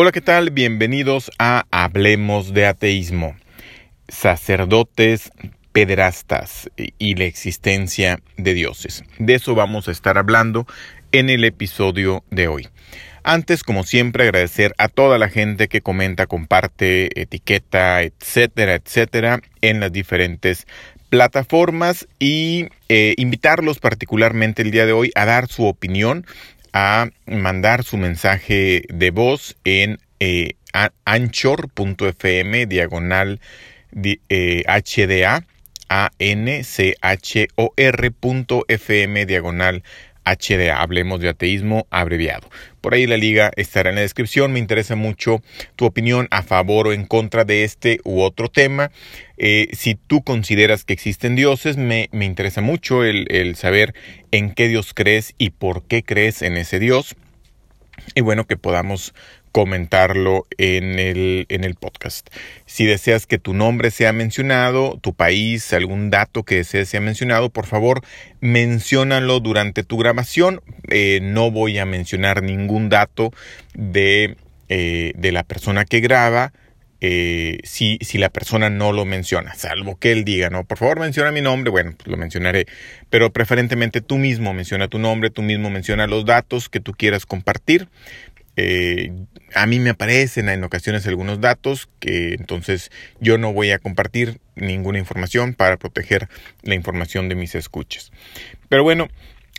Hola, ¿qué tal? Bienvenidos a Hablemos de Ateísmo. Sacerdotes, pederastas y la existencia de dioses. De eso vamos a estar hablando en el episodio de hoy. Antes, como siempre, agradecer a toda la gente que comenta, comparte, etiqueta, etcétera, etcétera, en las diferentes plataformas y eh, invitarlos particularmente el día de hoy a dar su opinión a mandar su mensaje de voz en eh, anchor.fm diagonal eh, HDA a n c h o r.fm diagonal HDA, hablemos de ateísmo abreviado. Por ahí la liga estará en la descripción. Me interesa mucho tu opinión a favor o en contra de este u otro tema. Eh, si tú consideras que existen dioses, me, me interesa mucho el, el saber en qué Dios crees y por qué crees en ese Dios. Y bueno, que podamos comentarlo en el, en el podcast. Si deseas que tu nombre sea mencionado, tu país, algún dato que desees sea mencionado, por favor, menciónalo durante tu grabación. Eh, no voy a mencionar ningún dato de, eh, de la persona que graba. Eh, si, si, la persona no lo menciona, salvo que él diga, no, por favor menciona mi nombre, bueno, pues lo mencionaré, pero preferentemente tú mismo menciona tu nombre, tú mismo menciona los datos que tú quieras compartir eh, a mí me aparecen en ocasiones algunos datos que entonces yo no voy a compartir ninguna información para proteger la información de mis escuchas. Pero bueno,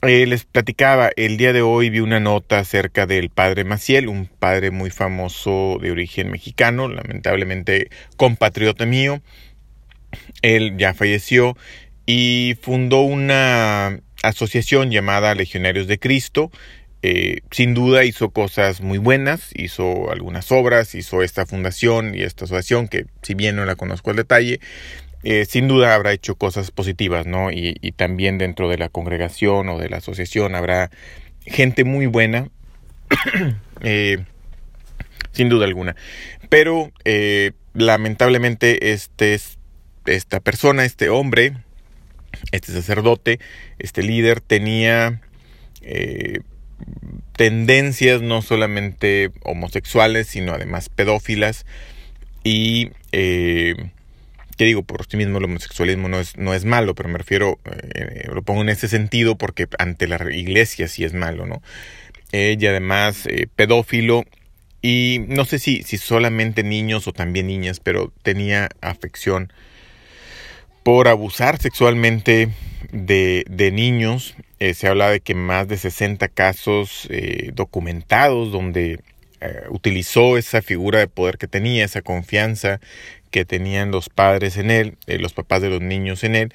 eh, les platicaba, el día de hoy vi una nota acerca del padre Maciel, un padre muy famoso de origen mexicano, lamentablemente compatriota mío. Él ya falleció y fundó una asociación llamada Legionarios de Cristo, eh, sin duda hizo cosas muy buenas, hizo algunas obras, hizo esta fundación y esta asociación que si bien no la conozco al detalle, eh, sin duda habrá hecho cosas positivas, ¿no? Y, también dentro de la congregación o de la asociación habrá gente muy buena, eh, sin duda alguna. Pero lamentablemente este, esta persona, este hombre, este sacerdote, este líder tenía tendencias no solamente homosexuales, sino además pedófilas. Y, eh, ¿qué digo? Por sí mismo el homosexualismo no es, no es malo, pero me refiero, eh, lo pongo en ese sentido porque ante la iglesia sí es malo, ¿no? y además eh, pedófilo y no sé si, si solamente niños o también niñas, pero tenía afección por abusar sexualmente de, de niños eh, se habla de que más de 60 casos eh, documentados donde eh, utilizó esa figura de poder que tenía, esa confianza que tenían los padres en él, los papás de los niños en él,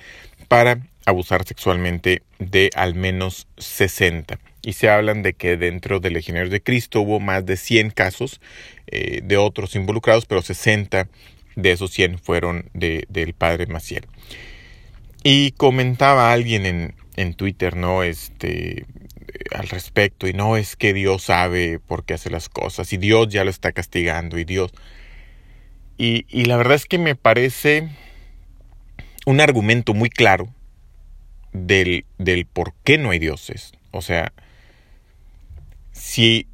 para abusar sexualmente de al menos 60. Y se hablan de que dentro de Legionarios de Cristo hubo más de 100 casos de otros involucrados, pero 60 de esos 100 fueron de, del padre Maciel. Y comentaba alguien en, en Twitter, ¿no? Este, al respecto, y no es que Dios sabe por qué hace las cosas, y Dios ya lo está castigando, y Dios... Y, y la verdad es que me parece un argumento muy claro del, del por qué no hay dioses. O sea, si,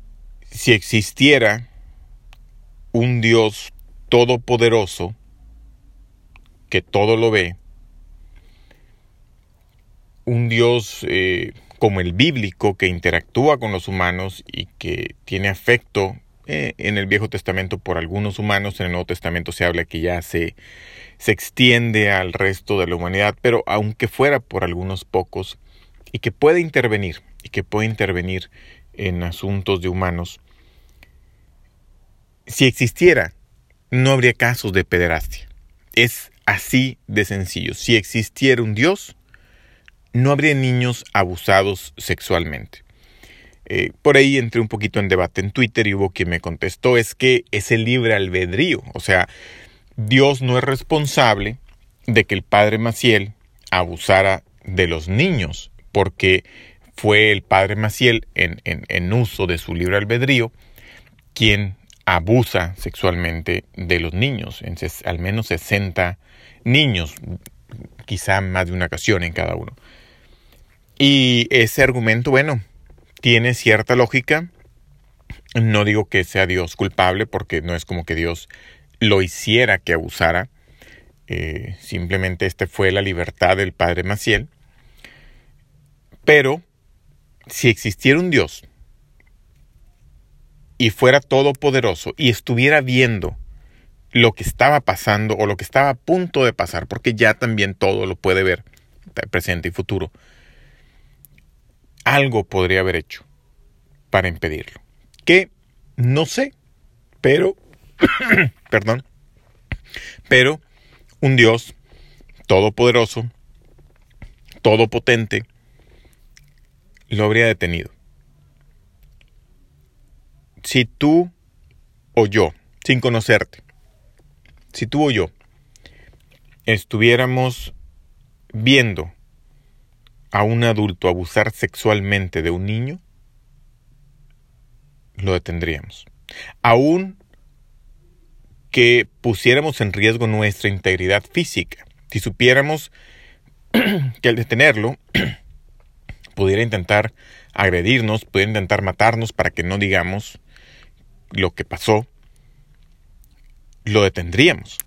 si existiera un Dios todopoderoso que todo lo ve, un Dios eh, como el bíblico que interactúa con los humanos y que tiene afecto eh, en el Viejo Testamento por algunos humanos, en el Nuevo Testamento se habla que ya se, se extiende al resto de la humanidad, pero aunque fuera por algunos pocos, y que puede intervenir, y que puede intervenir en asuntos de humanos, si existiera, no habría casos de pederastia. Es así de sencillo. Si existiera un Dios, no habría niños abusados sexualmente. Eh, por ahí entré un poquito en debate en Twitter y hubo quien me contestó es que es el libre albedrío, o sea, Dios no es responsable de que el padre Maciel abusara de los niños, porque fue el padre Maciel en, en uso de su libre albedrío quien abusa sexualmente de los niños, al menos 60 niños, quizá más de una ocasión en cada uno. Y ese argumento, bueno, tiene cierta lógica No digo que sea Dios culpable porque no es como que Dios lo hiciera que abusara. Eh, simplemente este fue la libertad del padre Maciel. Pero si existiera un Dios y fuera todopoderoso y estuviera viendo lo que estaba pasando o lo que estaba a punto de pasar, porque ya también todo lo puede ver, presente y futuro, algo podría haber hecho para impedirlo. Que no sé, pero, perdón, pero un Dios todopoderoso, todopotente, lo habría detenido. Si tú o yo, sin conocerte, si tú o yo estuviéramos viendo a un adulto abusar sexualmente de un niño, lo detendríamos. Aún que pusiéramos en riesgo nuestra integridad física, si supiéramos que al detenerlo pudiera intentar agredirnos, pudiera intentar matarnos para que no digamos lo que pasó, lo detendríamos.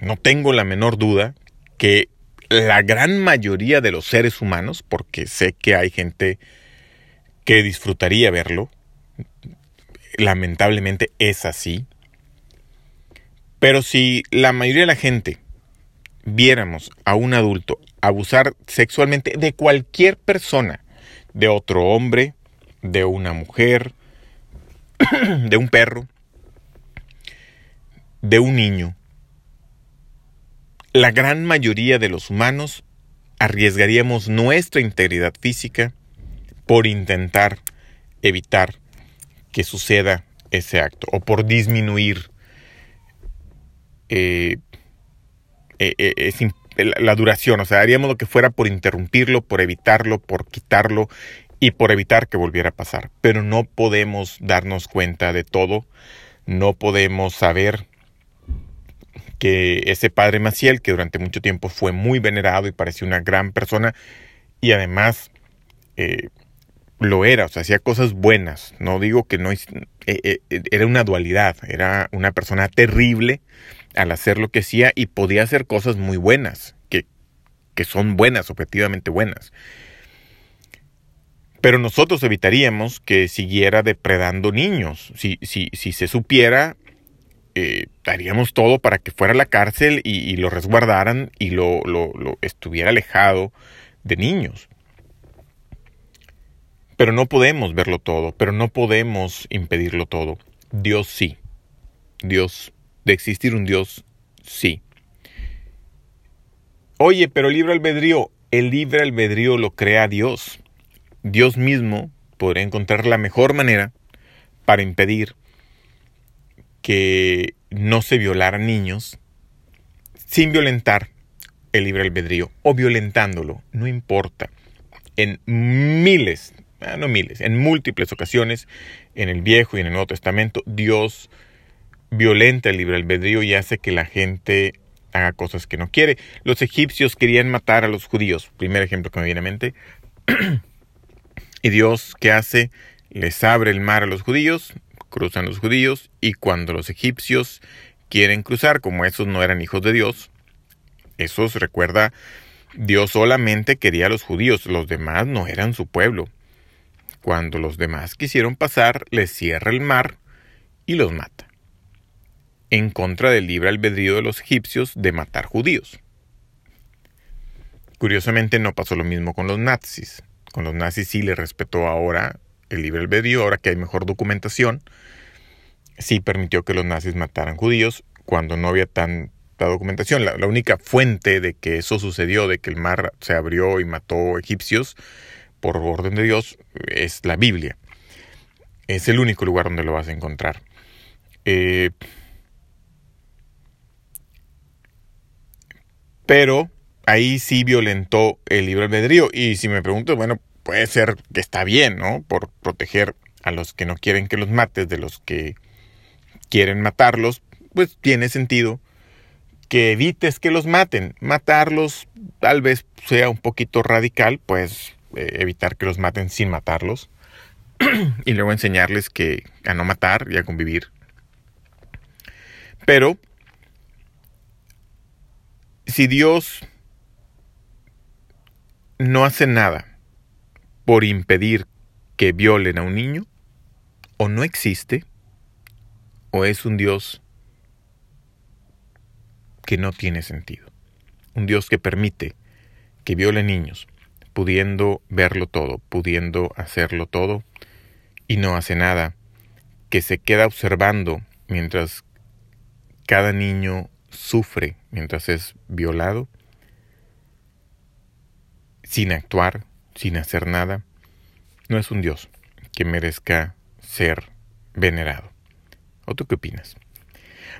No tengo la menor duda que la gran mayoría de los seres humanos, porque sé que hay gente que disfrutaría verlo, lamentablemente es así, pero si la mayoría de la gente viéramos a un adulto abusar sexualmente de cualquier persona, de otro hombre, de una mujer, de un perro, de un niño, la gran mayoría de los humanos arriesgaríamos nuestra integridad física por intentar evitar que suceda ese acto o por disminuir eh, eh, eh, la duración. O sea, haríamos lo que fuera por interrumpirlo, por evitarlo, por quitarlo y por evitar que volviera a pasar. Pero no podemos darnos cuenta de todo, no podemos saber que ese padre Maciel, que durante mucho tiempo fue muy venerado y parecía una gran persona, y además eh, lo era, o sea, hacía cosas buenas, no digo que no, eh, eh, era una dualidad, era una persona terrible al hacer lo que hacía y podía hacer cosas muy buenas, que, que son buenas, objetivamente buenas. Pero nosotros evitaríamos que siguiera depredando niños. Si, si, si se supiera eh, haríamos todo para que fuera a la cárcel y, lo resguardaran y lo, lo, estuviera alejado de niños. Pero no podemos verlo todo, pero no podemos impedirlo todo. Dios sí. Dios, de existir un Dios, sí. Oye, pero el libre albedrío, el libre albedrío lo crea Dios. Dios mismo podría encontrar la mejor manera para impedir que no se violaran niños sin violentar el libre albedrío o violentándolo, no importa. En miles, ah, no miles, en múltiples ocasiones, en el Viejo y en el Nuevo Testamento, Dios violenta el libre albedrío y hace que la gente haga cosas que no quiere. Los egipcios querían matar a los judíos, primer ejemplo que me viene a mente. y Dios, ¿qué hace? Les abre el mar a los judíos, cruzan los judíos y cuando los egipcios quieren cruzar, como esos no eran hijos de Dios, esos recuerda, Dios solamente quería a los judíos, los demás no eran su pueblo. Cuando los demás quisieron pasar, les cierra el mar y los mata, en contra del libre albedrío de los egipcios de matar judíos. Curiosamente no pasó lo mismo con los nazis. Con los nazis sí le respetó ahora el libre albedrío, ahora que hay mejor documentación, sí permitió que los nazis mataran judíos cuando no había tanta documentación. La, única fuente de que eso sucedió, de que el mar se abrió y mató egipcios por orden de Dios, es la Biblia. Es el único lugar donde lo vas a encontrar. Eh, pero ahí sí violentó el libre albedrío. Y si me pregunto, bueno, puede ser que está bien, ¿no? Por proteger a los que no quieren que los mates, de los que quieren matarlos, pues tiene sentido que evites que los maten. Matarlos tal vez sea un poquito radical, pues eh, evitar que los maten sin matarlos. y luego enseñarles que a no matar y a convivir. Pero si Dios no hace nada por impedir que violen a un niño, o no existe, o es un Dios que no tiene sentido. Un Dios que permite que viole niños, pudiendo verlo todo, pudiendo hacerlo todo, y no hace nada, que se queda observando mientras cada niño sufre mientras es violado, sin actuar, sin hacer nada, no es un Dios que merezca ser venerado. ¿O tú qué opinas?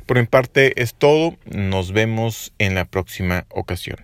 Por mi parte es todo, nos vemos en la próxima ocasión.